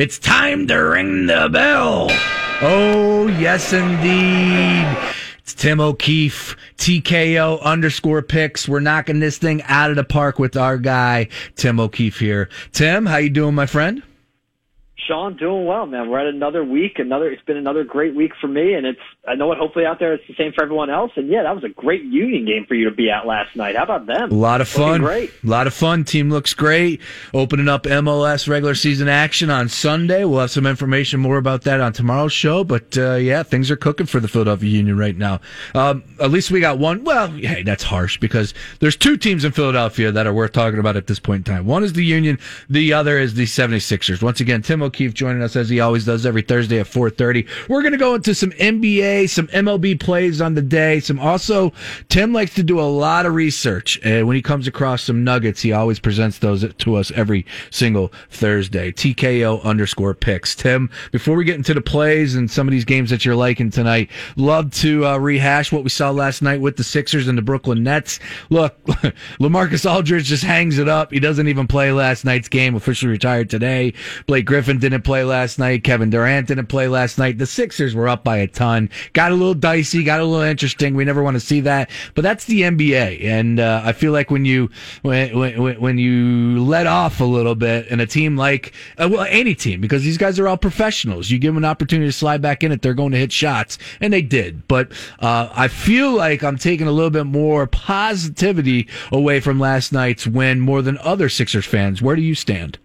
It's time to ring the bell. Oh, yes, indeed. It's Tim O'Keefe, TKO underscore picks. We're knocking this thing out of the park with our guy, Tim O'Keefe here. Tim, how you doing, my friend? Sean, doing well, man. We're at another week. Another. It's been another great week for me, and it's. I know what. Hopefully, out there, it's the same for everyone else. And yeah, that was a great Union game for you to be at last night. How about them? A lot of fun. Looking great. A lot of fun. Team looks great. Opening up MLS regular season action on Sunday. We'll have some information more about that on tomorrow's show. But uh, yeah, things are cooking for the Philadelphia Union right now. Um, at least we got one. Well, hey, that's harsh because there's two teams in Philadelphia that are worth talking about at this point in time. One is the Union. The other is the 76ers. Once again, Tim O'Keefe joining us as he always does every Thursday at 4:30. We're going to go into some NBA, some MLB plays on the day. Some also, Tim likes to do a lot of research, and when he comes across some nuggets, he always presents those to us every single Thursday. TKO underscore picks. Tim, before we get into the plays and some of these games that you're liking tonight, love to uh, rehash what we saw last night with the Sixers and the Brooklyn Nets. Look, Lamarcus Aldridge just hangs it up. He doesn't even play last night's game. Officially retired today. Blake Griffin didn't play last night. Kevin Durant didn't play last night. The Sixers were up by a ton. Got a little dicey. Got a little interesting. We never want to see that, but that's the NBA. And uh, I feel like when you when, when when you let off a little bit, and a team like uh, well any team because these guys are all professionals, you give them an opportunity to slide back in it. They're going to hit shots, and they did. But uh, I feel like I'm taking a little bit more positivity away from last night's win more than other Sixers fans. Where do you stand?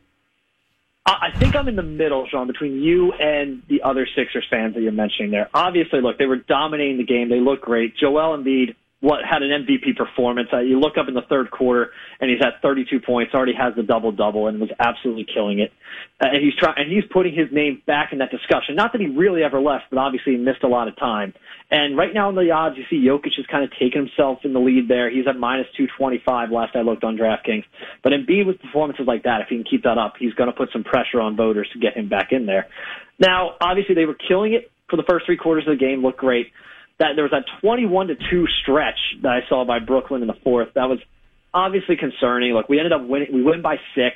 I think I'm in the middle, Sean, between you and the other Sixers fans that you're mentioning there. Obviously, look, they were dominating the game. They look great. Joel and Embiid what had an MVP performance. Uh, you look up in the third quarter, and he's at 32 points. Already has the double double, and was absolutely killing it. Uh, and he's trying, and he's putting his name back in that discussion. Not that he really ever left, but obviously he missed a lot of time. And right now in the odds, you see Jokic has kind of taken himself in the lead there. He's at minus 225 last I looked on DraftKings. But Embiid with performances like that, if he can keep that up, he's going to put some pressure on voters to get him back in there. Now, obviously they were killing it for the first three quarters of the game, looked great that there was that 21 to 2 stretch that I saw by Brooklyn in the fourth. That was obviously concerning. Look, we ended up winning. We win by six.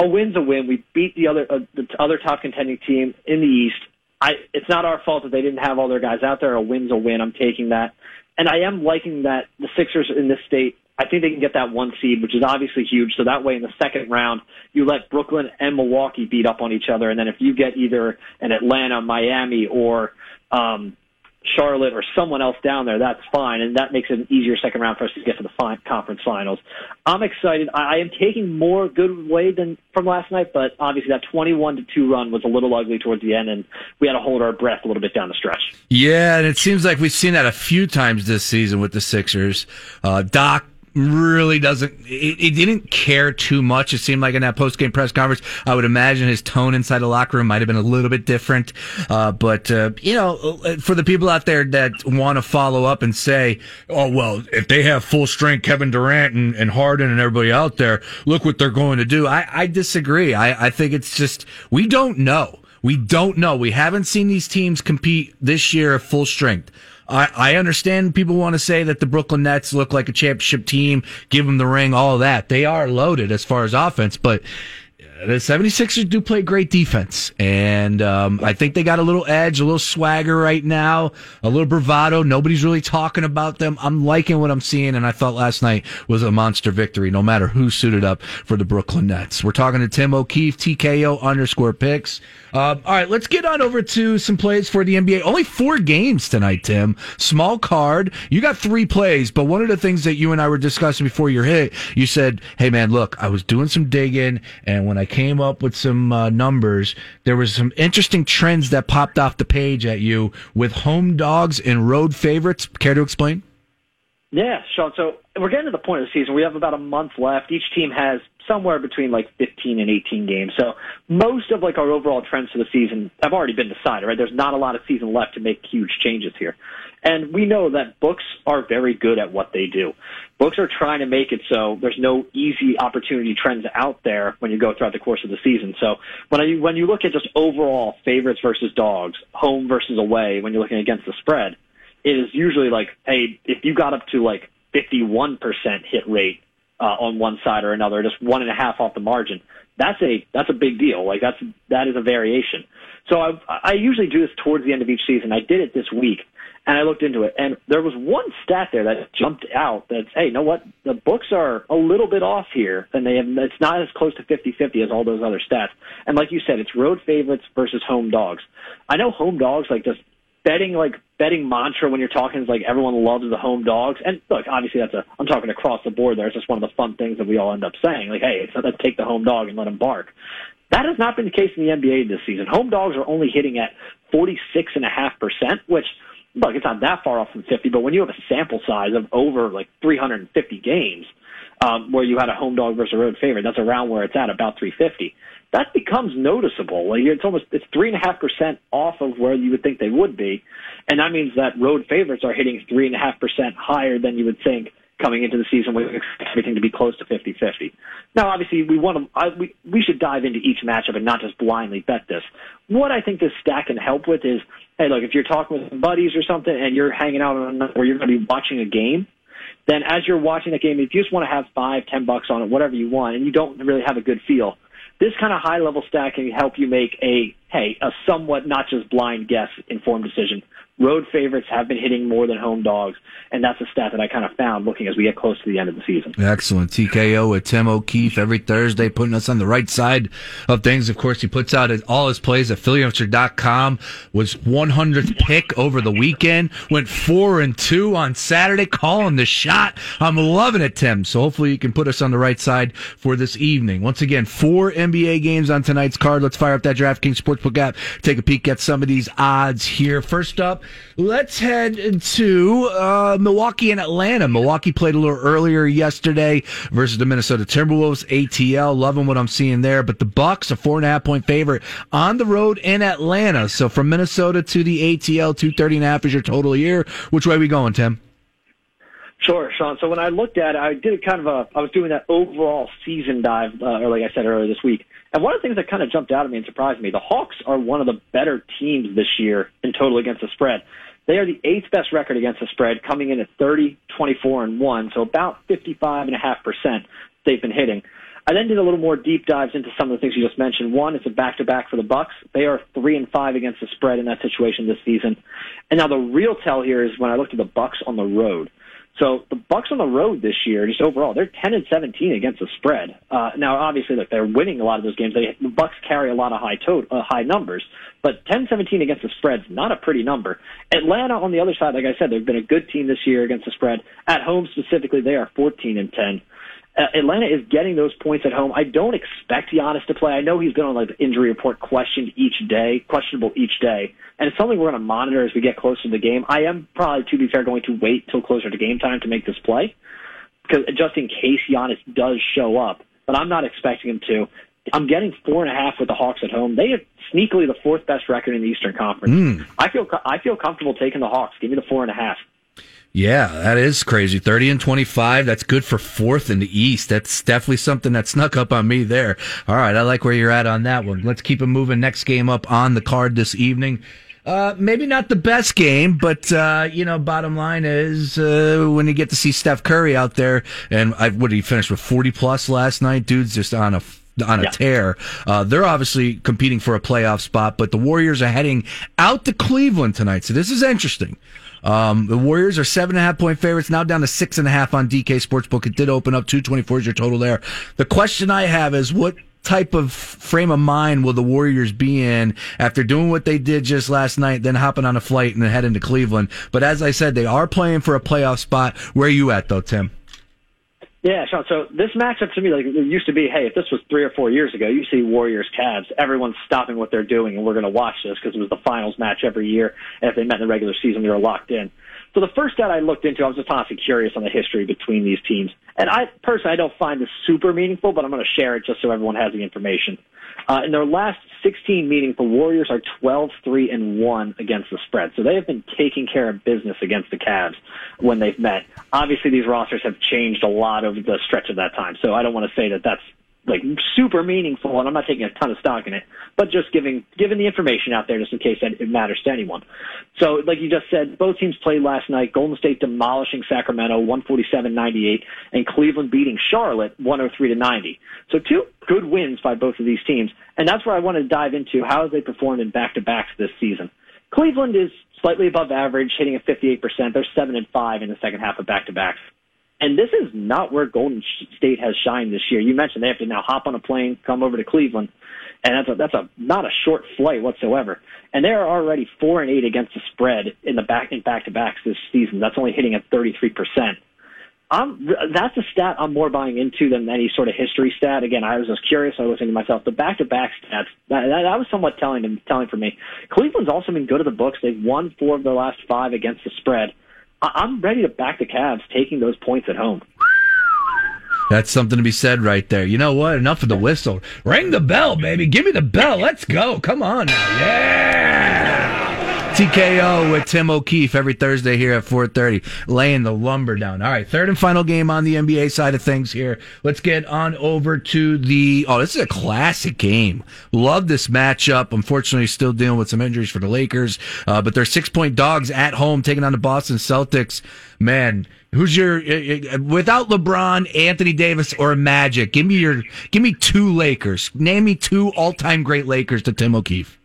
A win's a win. We beat the other uh, the other top contending team in the East. I it's not our fault that they didn't have all their guys out there. A win's a win. I'm taking that, and I am liking that the Sixers in this state. I think they can get that one seed, which is obviously huge. So that way, in the second round, you let Brooklyn and Milwaukee beat up on each other, and then if you get either an Atlanta, Miami, or um, Charlotte or someone else down there, that's fine, and that makes it an easier second round for us to get to the fi- conference finals. I'm excited. I, I am taking more good way than from last night, but obviously that 21 to two run was a little ugly towards the end, and we had to hold our breath a little bit down the stretch. Yeah, and it seems like we've seen that a few times this season with the Sixers. Uh, Doc really doesn't he, didn't care too much. It seemed like in that post-game press conference i would imagine his tone inside the locker room might have been a little bit different. Uh, but uh, you know for the people out there that want to follow up and say oh well if they have full strength kevin durant and, and harden and everybody out there look what they're going to do. I, I disagree. I, I think it's just we don't know. We don't know. We haven't seen these teams compete this year at full strength I, I understand people want to say that the Brooklyn Nets look like a championship team, give them the ring, all of that. They are loaded as far as offense, but the 76ers do play great defense. And um, I think they got a little edge, a little swagger right now, a little bravado. Nobody's really talking about them. I'm liking what I'm seeing, and I thought last night was a monster victory, no matter who suited up for the Brooklyn Nets. We're talking to Tim O'Keefe, TKO underscore picks. Uh, all right, let's get on over to some plays for the NBA. Only four games tonight, Tim. Small card. You got three plays, but one of the things that you and I were discussing before your hit, you said, hey, man, look, I was doing some digging, and when I came up with some uh, numbers. There was some interesting trends that popped off the page at you with home dogs and road favorites. Care to explain? Yeah, Sean. So we're getting to the point of the season. We have about a month left. Each team has somewhere between like 15 and 18 games. So most of like our overall trends for the season have already been decided, right? There's not a lot of season left to make huge changes here. And we know that books are very good at what they do. Books are trying to make it so there's no easy opportunity trends out there when you go throughout the course of the season. So when you, when you look at just overall favorites versus dogs, home versus away, when you're looking against the spread, it is usually like, hey, if you got up to like 51% hit rate, uh, on one side or another, just one and a half off the margin. That's a that's a big deal. Like that's that is a variation. So I, I usually do this towards the end of each season. I did it this week, and I looked into it, and there was one stat there that jumped out. That hey, you know what? The books are a little bit off here, and they have. It's not as close to 50-50 as all those other stats. And like you said, it's road favorites versus home dogs. I know home dogs like just betting like betting mantra when you're talking is like everyone loves the home dogs. And look, obviously that's a I'm talking across the board there. It's just one of the fun things that we all end up saying. Like, hey, it's not, let's take the home dog and let him bark. That has not been the case in the NBA this season. Home dogs are only hitting at 46.5%, which, look, it's not that far off from 50, but when you have a sample size of over like 350 games, um, where you had a home dog versus a road favorite, that's around where it's at, about 350 that becomes noticeable. It's almost it's three and a half percent off of where you would think they would be, and that means that road favorites are hitting three and a half percent higher than you would think coming into the season. Expect everything to be close to 50-50. Now, obviously, we want to I, we we should dive into each matchup and not just blindly bet this. What I think this stack can help with is, hey, look, if you're talking with buddies or something and you're hanging out on where you're going to be watching a game then as you're watching the game, if you just want to have five, ten bucks on it, whatever you want, and you don't really have a good feel, this kind of high level stack can help you make a, hey, a somewhat not just blind guess informed decision road favorites have been hitting more than home dogs, and that's a stat that I kind of found looking as we get close to the end of the season. Excellent. TKO with Tim O'Keefe every Thursday, putting us on the right side of things. Of course, he puts out all his plays at PhillyHamster.com. Was 100th pick over the weekend. Went four and two on Saturday, calling the shot. I'm loving it, Tim. So hopefully you can put us on the right side for this evening. Once again, four NBA games on tonight's card. Let's fire up that DraftKings Sportsbook app. Take a peek at some of these odds here. First up, Let's head to uh, Milwaukee and Atlanta. Milwaukee played a little earlier yesterday versus the Minnesota Timberwolves. ATL, loving what I'm seeing there. But the Bucks, a four and a half point favorite on the road in Atlanta. So from Minnesota to the ATL, two thirty and a half is your total year. Which way are we going, Tim? Sure, Sean. So when I looked at it, I did kind of a, I was doing that overall season dive, uh, or like I said earlier this week. And one of the things that kind of jumped out at me and surprised me, the Hawks are one of the better teams this year in total against the spread. They are the eighth best record against the spread, coming in at 30, 24, and 1, so about 55.5% they've been hitting. I then did a little more deep dives into some of the things you just mentioned. One, it's a back-to-back for the Bucks. They are three and five against the spread in that situation this season. And now the real tell here is when I looked at the Bucks on the road. So the Bucks on the road this year, just overall, they're 10 and 17 against the spread. Uh, now, obviously, look, they're winning a lot of those games. They, the Bucks carry a lot of high to, uh, high numbers, but 10-17 against the spread's not a pretty number. Atlanta, on the other side, like I said, they've been a good team this year against the spread. At home specifically, they are 14 and 10 uh, Atlanta is getting those points at home. I don't expect Giannis to play. I know he's been on like the injury report questioned each day, questionable each day, and it's something we're going to monitor as we get closer to the game. I am probably, to be fair, going to wait till closer to game time to make this play because just in case Giannis does show up, but I'm not expecting him to. I'm getting four and a half with the Hawks at home. They have sneakily the fourth best record in the Eastern Conference. Mm. I feel I feel comfortable taking the Hawks. Give me the four and a half. Yeah, that is crazy. 30 and 25. That's good for fourth in the East. That's definitely something that snuck up on me there. All right. I like where you're at on that one. Let's keep it moving. Next game up on the card this evening. Uh, maybe not the best game, but uh, you know, bottom line is uh, when you get to see Steph Curry out there, and I, what did he finish with forty plus last night? Dude's just on a on a yeah. tear. Uh, they're obviously competing for a playoff spot, but the Warriors are heading out to Cleveland tonight. So this is interesting. Um, the Warriors are seven and a half point favorites, now down to six and a half on DK Sportsbook. It did open up 224 is your total there. The question I have is what type of frame of mind will the Warriors be in after doing what they did just last night, then hopping on a flight and then heading to Cleveland? But as I said, they are playing for a playoff spot. Where are you at though, Tim? Yeah, Sean. So this matchup to me, like it used to be, hey, if this was three or four years ago, you see Warriors Cavs, everyone's stopping what they're doing, and we're going to watch this because it was the finals match every year. And if they met in the regular season, we were locked in. So the first stat I looked into, I was just honestly curious on the history between these teams. And I personally, I don't find this super meaningful, but I'm going to share it just so everyone has the information. Uh, in their last 16 meetings, the Warriors are 12, 3, and 1 against the spread. So they have been taking care of business against the Cavs when they've met. Obviously, these rosters have changed a lot over the stretch of that time. So I don't want to say that that's like super meaningful, and I'm not taking a ton of stock in it, but just giving giving the information out there just in case it matters to anyone. So, like you just said, both teams played last night. Golden State demolishing Sacramento 147-98, and Cleveland beating Charlotte 103 to 90. So, two good wins by both of these teams, and that's where I wanted to dive into how they performed in back to backs this season. Cleveland is slightly above average, hitting at 58%. They're seven and five in the second half of back to backs. And this is not where Golden State has shined this year. You mentioned they have to now hop on a plane, come over to Cleveland, and that's a, that's a not a short flight whatsoever. And they are already four and eight against the spread in the back in back to backs this season. That's only hitting at thirty three percent. I'm, that's a stat I'm more buying into than any sort of history stat. Again, I was just curious. I was thinking to myself, the back-to-back stats, that, that was somewhat telling, telling for me. Cleveland's also been good at the books. They've won four of their last five against the spread. I'm ready to back the Cavs taking those points at home. That's something to be said right there. You know what? Enough of the whistle. Ring the bell, baby. Give me the bell. Let's go. Come on now. Yeah. TKO with Tim O'Keefe every Thursday here at 4:30, laying the lumber down. All right, third and final game on the NBA side of things here. Let's get on over to the. Oh, this is a classic game. Love this matchup. Unfortunately, still dealing with some injuries for the Lakers, uh, but they're six point dogs at home taking on the Boston Celtics. Man, who's your without LeBron, Anthony Davis, or Magic? Give me your give me two Lakers. Name me two all time great Lakers to Tim O'Keefe.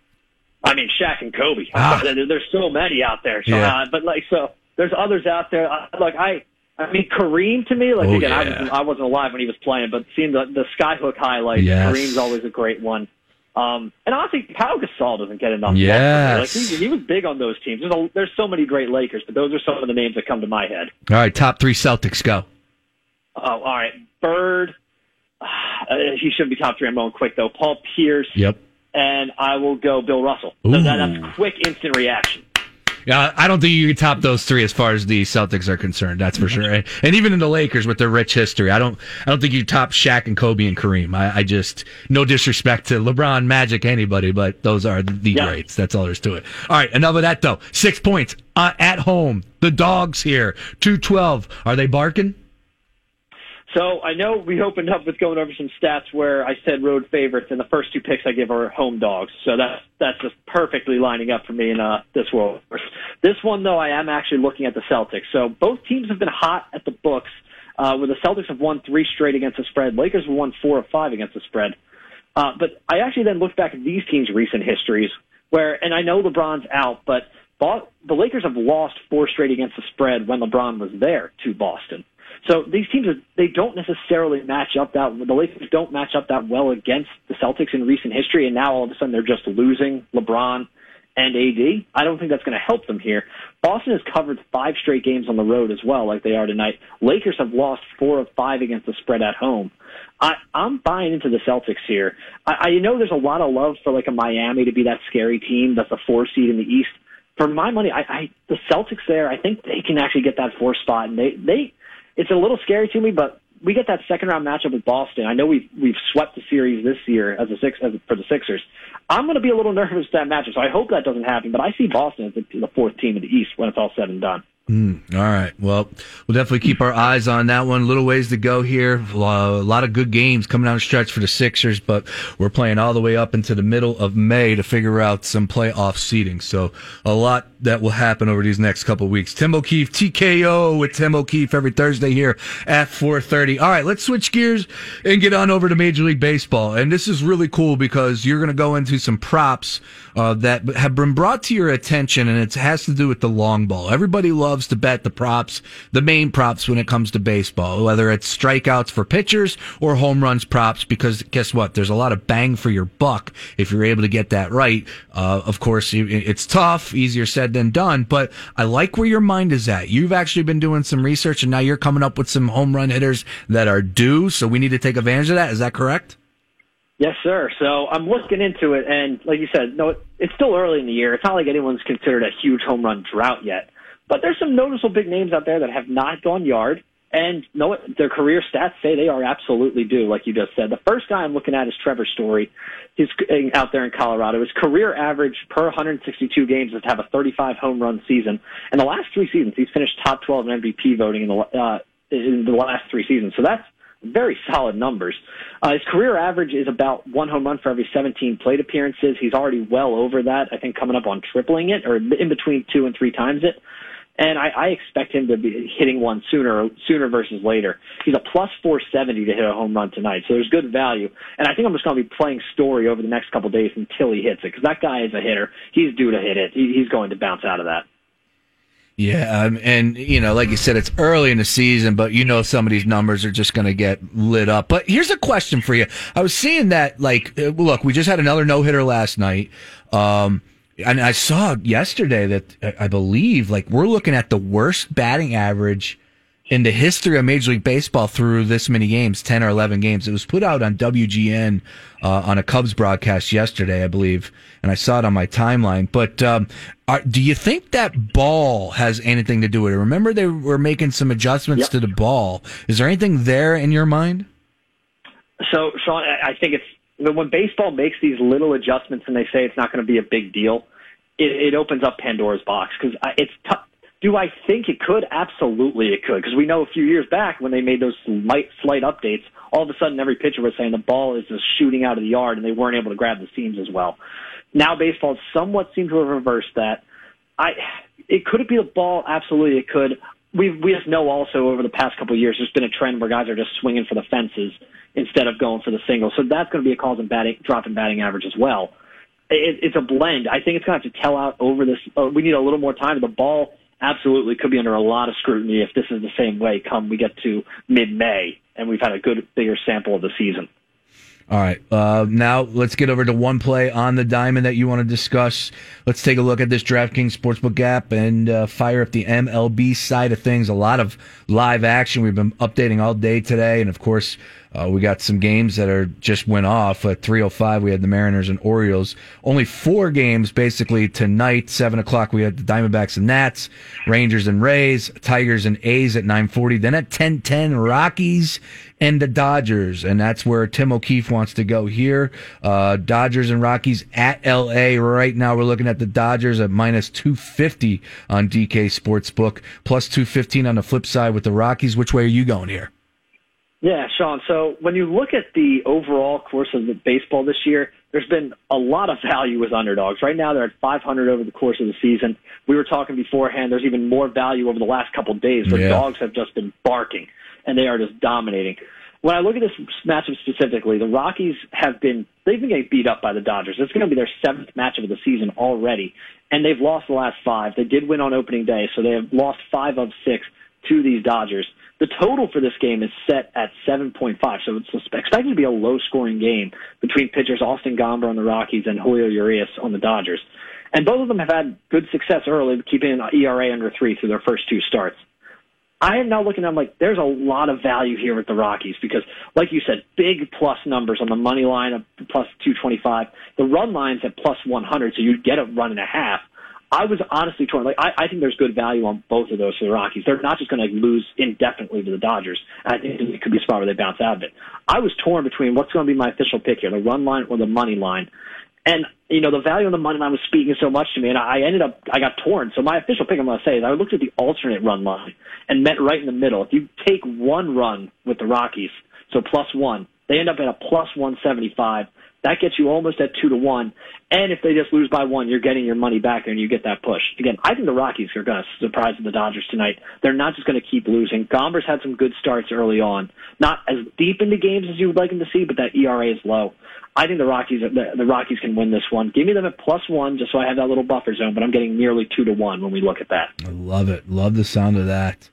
I mean, Shaq and Kobe. Ah. There's so many out there. So, yeah. uh, but like, so there's others out there. Uh, like I, I mean, Kareem to me, like oh, again, yeah. I wasn't, I wasn't alive when he was playing, but seeing the the skyhook highlights, yes. Kareem's always a great one. Um, and honestly, Pau Gasol doesn't get enough. Yes. Like he, he was big on those teams. There's, a, there's so many great Lakers, but those are some of the names that come to my head. All right, top three Celtics, go. Oh, all right. Bird, uh, he shouldn't be top three. I'm going quick though. Paul Pierce. Yep and I will go Bill Russell. So that, that's quick, instant reaction. Yeah, I don't think you can top those three as far as the Celtics are concerned. That's for sure. And, even in the Lakers with their rich history, I don't, I don't think you top Shaq and Kobe and Kareem. I, I just, no disrespect to LeBron, Magic, anybody, but those are the yeah. greats. That's all there's to it. All right, enough of that though. Six points uh, at home. The dogs here, two twelve. Are they barking? So I know we opened up with going over some stats where I said road favorites, and the first two picks I give are home dogs. So that's that's just perfectly lining up for me in uh, this world. This one though, I am actually looking at the Celtics. So both teams have been hot at the books. Uh, where the Celtics have won three straight against the spread, Lakers have won four of five against the spread. Uh, but I actually then looked back at these teams' recent histories, where and I know LeBron's out, but the Lakers have lost four straight against the spread when LeBron was there to Boston. So these teams they don't necessarily match up that the Lakers don't match up that well against the Celtics in recent history, and now all of a sudden they're just losing LeBron and AD. I don't think that's going to help them here. Boston has covered five straight games on the road as well, like they are tonight. Lakers have lost four of five against the spread at home. I, I'm buying into the Celtics here. I, I know there's a lot of love for like a Miami to be that scary team that's a four seed in the East. For my money, I, I the Celtics there, I think they can actually get that four spot, and they they it's a little scary to me, but we get that second round matchup with Boston. I know we've we've swept the series this year as a six as a, for the Sixers. I'm going to be a little nervous that matchup, so I hope that doesn't happen. But I see Boston as the, the fourth team in the East when it's all said and done. Mm, all right. Well, we'll definitely keep our eyes on that one. Little ways to go here. A lot of good games coming down the stretch for the Sixers, but we're playing all the way up into the middle of May to figure out some playoff seeding. So a lot that will happen over these next couple weeks. Tim O'Keefe, TKO with Tim O'Keefe every Thursday here at 4:30. All right, let's switch gears and get on over to Major League Baseball. And this is really cool because you're going to go into some props uh, that have been brought to your attention, and it has to do with the long ball. Everybody loves to bet the props, the main props when it comes to baseball, whether it's strikeouts for pitchers or home runs props, because guess what? There's a lot of bang for your buck if you're able to get that right. Uh, of course, it's tough, easier said than done, but I like where your mind is at. You've actually been doing some research, and now you're coming up with some home run hitters that are due, so we need to take advantage of that. Is that correct? Yes, sir. So I'm looking into it, and like you said, no, it's still early in the year. It's not like anyone's considered a huge home run drought yet, but there's some noticeable big names out there that have not gone yard, and know their career stats say they are absolutely due. Like you just said, the first guy I'm looking at is Trevor Story. He's out there in Colorado. His career average per 162 games is to have a 35 home run season. And the last three seasons, he's finished top 12 in MVP voting in the uh, in the last three seasons. So that's very solid numbers. Uh, his career average is about one home run for every 17 plate appearances. He's already well over that. I think coming up on tripling it, or in between two and three times it and I, I expect him to be hitting one sooner sooner versus later. He's a plus 470 to hit a home run tonight, so there's good value. And I think I'm just going to be playing Story over the next couple days until he hits it because that guy is a hitter. He's due to hit it. He, he's going to bounce out of that. Yeah, um, and you know, like you said, it's early in the season, but you know some of these numbers are just going to get lit up. But here's a question for you: I was seeing that, like, uh, look, we just had another no hitter last night. Um, and I saw yesterday that uh, I believe like we're looking at the worst batting average in the history of Major League Baseball through this many games, 10 or 11 games. It was put out on WGN uh, on a Cubs broadcast yesterday, I believe, and I saw it on my timeline. But um, are, do you think that ball has anything to do with it? Remember, they were making some adjustments yep. to the ball. Is there anything there in your mind? So, Sean, I think it's when baseball makes these little adjustments and they say it's not going to be a big deal, it, it opens up Pandora's box because it's tough. Do I think it could? Absolutely, it could. Because we know a few years back when they made those slight, slight updates, all of a sudden every pitcher was saying the ball is just shooting out of the yard, and they weren't able to grab the seams as well. Now baseball somewhat seems to have reversed that. I, it could it be the ball? Absolutely, it could. We we just know also over the past couple of years, there's been a trend where guys are just swinging for the fences instead of going for the single. So that's going to be a cause in batting, drop in batting average as well. It, it's a blend. I think it's going to have to tell out over this. Uh, we need a little more time. The ball absolutely could be under a lot of scrutiny if this is the same way come we get to mid-May and we've had a good bigger sample of the season. All right. Uh, now let's get over to one play on the diamond that you want to discuss. Let's take a look at this DraftKings Sportsbook app and uh, fire up the MLB side of things. A lot of live action. We've been updating all day today, and of course, uh, we got some games that are just went off at 3:05. We had the Mariners and Orioles. Only four games basically tonight. Seven o'clock we had the Diamondbacks and Nats, Rangers and Rays, Tigers and A's at 9:40. Then at 10:10 Rockies and the Dodgers, and that's where Tim O'Keefe wants to go here. Uh, Dodgers and Rockies at LA right now. We're looking at the Dodgers at minus 250 on DK Sportsbook, plus 215 on the flip side with the Rockies. Which way are you going here? Yeah, Sean. So when you look at the overall course of the baseball this year, there's been a lot of value with underdogs. Right now, they're at 500 over the course of the season. We were talking beforehand. There's even more value over the last couple of days where yeah. dogs have just been barking and they are just dominating. When I look at this matchup specifically, the Rockies have been they've been getting beat up by the Dodgers. It's going to be their seventh matchup of the season already, and they've lost the last five. They did win on opening day, so they have lost five of six to these Dodgers. The total for this game is set at 7.5, so it's expected to be a low-scoring game between pitchers Austin Gomber on the Rockies and Julio Urias on the Dodgers. And both of them have had good success early, keeping an ERA under three through their first two starts. I am now looking at them like there's a lot of value here with the Rockies because, like you said, big plus numbers on the money line of plus 225. The run line's at plus 100, so you'd get a run and a half. I was honestly torn. Like I, I think there's good value on both of those for the Rockies. They're not just going to lose indefinitely to the Dodgers. I think it could be a spot where they bounce out of it. I was torn between what's going to be my official pick here, the run line or the money line. And you know the value of the money line was speaking so much to me, and I ended up I got torn. So my official pick I'm going to say is I looked at the alternate run line and met right in the middle. If you take one run with the Rockies, so plus one, they end up at a plus 175. That gets you almost at two to one. And if they just lose by one, you're getting your money back and you get that push. Again, I think the Rockies are going to surprise the Dodgers tonight. They're not just going to keep losing. Gomber's had some good starts early on. Not as deep into games as you would like them to see, but that ERA is low. I think the Rockies the, the Rockies can win this one. Give me them at plus one, just so I have that little buffer zone. But I'm getting nearly two to one when we look at that. I love it. Love the sound of that.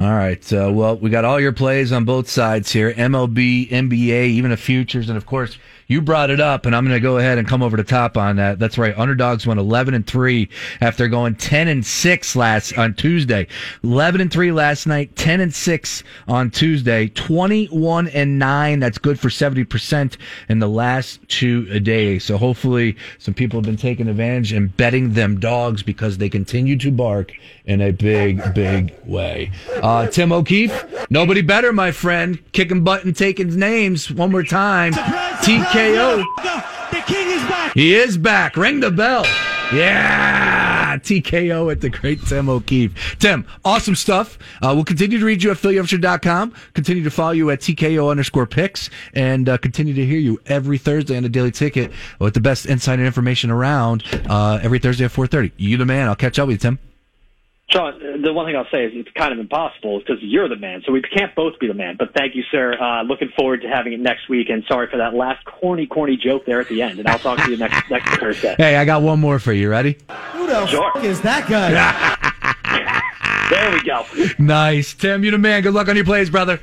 All right. Uh, well, we got all your plays on both sides here MLB, NBA, even the futures. And of course, you brought it up, and I'm going to go ahead and come over the top on that. That's right. Underdogs went 11 and 3 after going 10 and 6 last on Tuesday. 11 and 3 last night, 10 and 6 on Tuesday, 21 and 9. That's good for 70% in the last two days. So hopefully, some people have been taking advantage and betting them dogs because they continue to bark in a big, big way. Uh, Tim O'Keefe, nobody better, my friend. Kicking butt and taking names one more time. TK. TKO. The king is back. He is back. Ring the bell. Yeah, TKO at the great Tim O'Keefe. Tim, awesome stuff. Uh, we'll continue to read you at PhillyUpshire.com, continue to follow you at TKO underscore picks, and uh, continue to hear you every Thursday on the Daily Ticket with the best insight and information around uh, every Thursday at 4.30. You the man. I'll catch up with you, Tim. Sean, the one thing I'll say is it's kind of impossible because you're the man, so we can't both be the man. But thank you, sir. Uh, looking forward to having it next week, and sorry for that last corny, corny joke there at the end. And I'll talk to you next next Thursday. Hey, I got one more for you. Ready? Who the Sure. fuck is that guy? There we go. Nice. Tim, You're the man. Good luck on your plays, brother.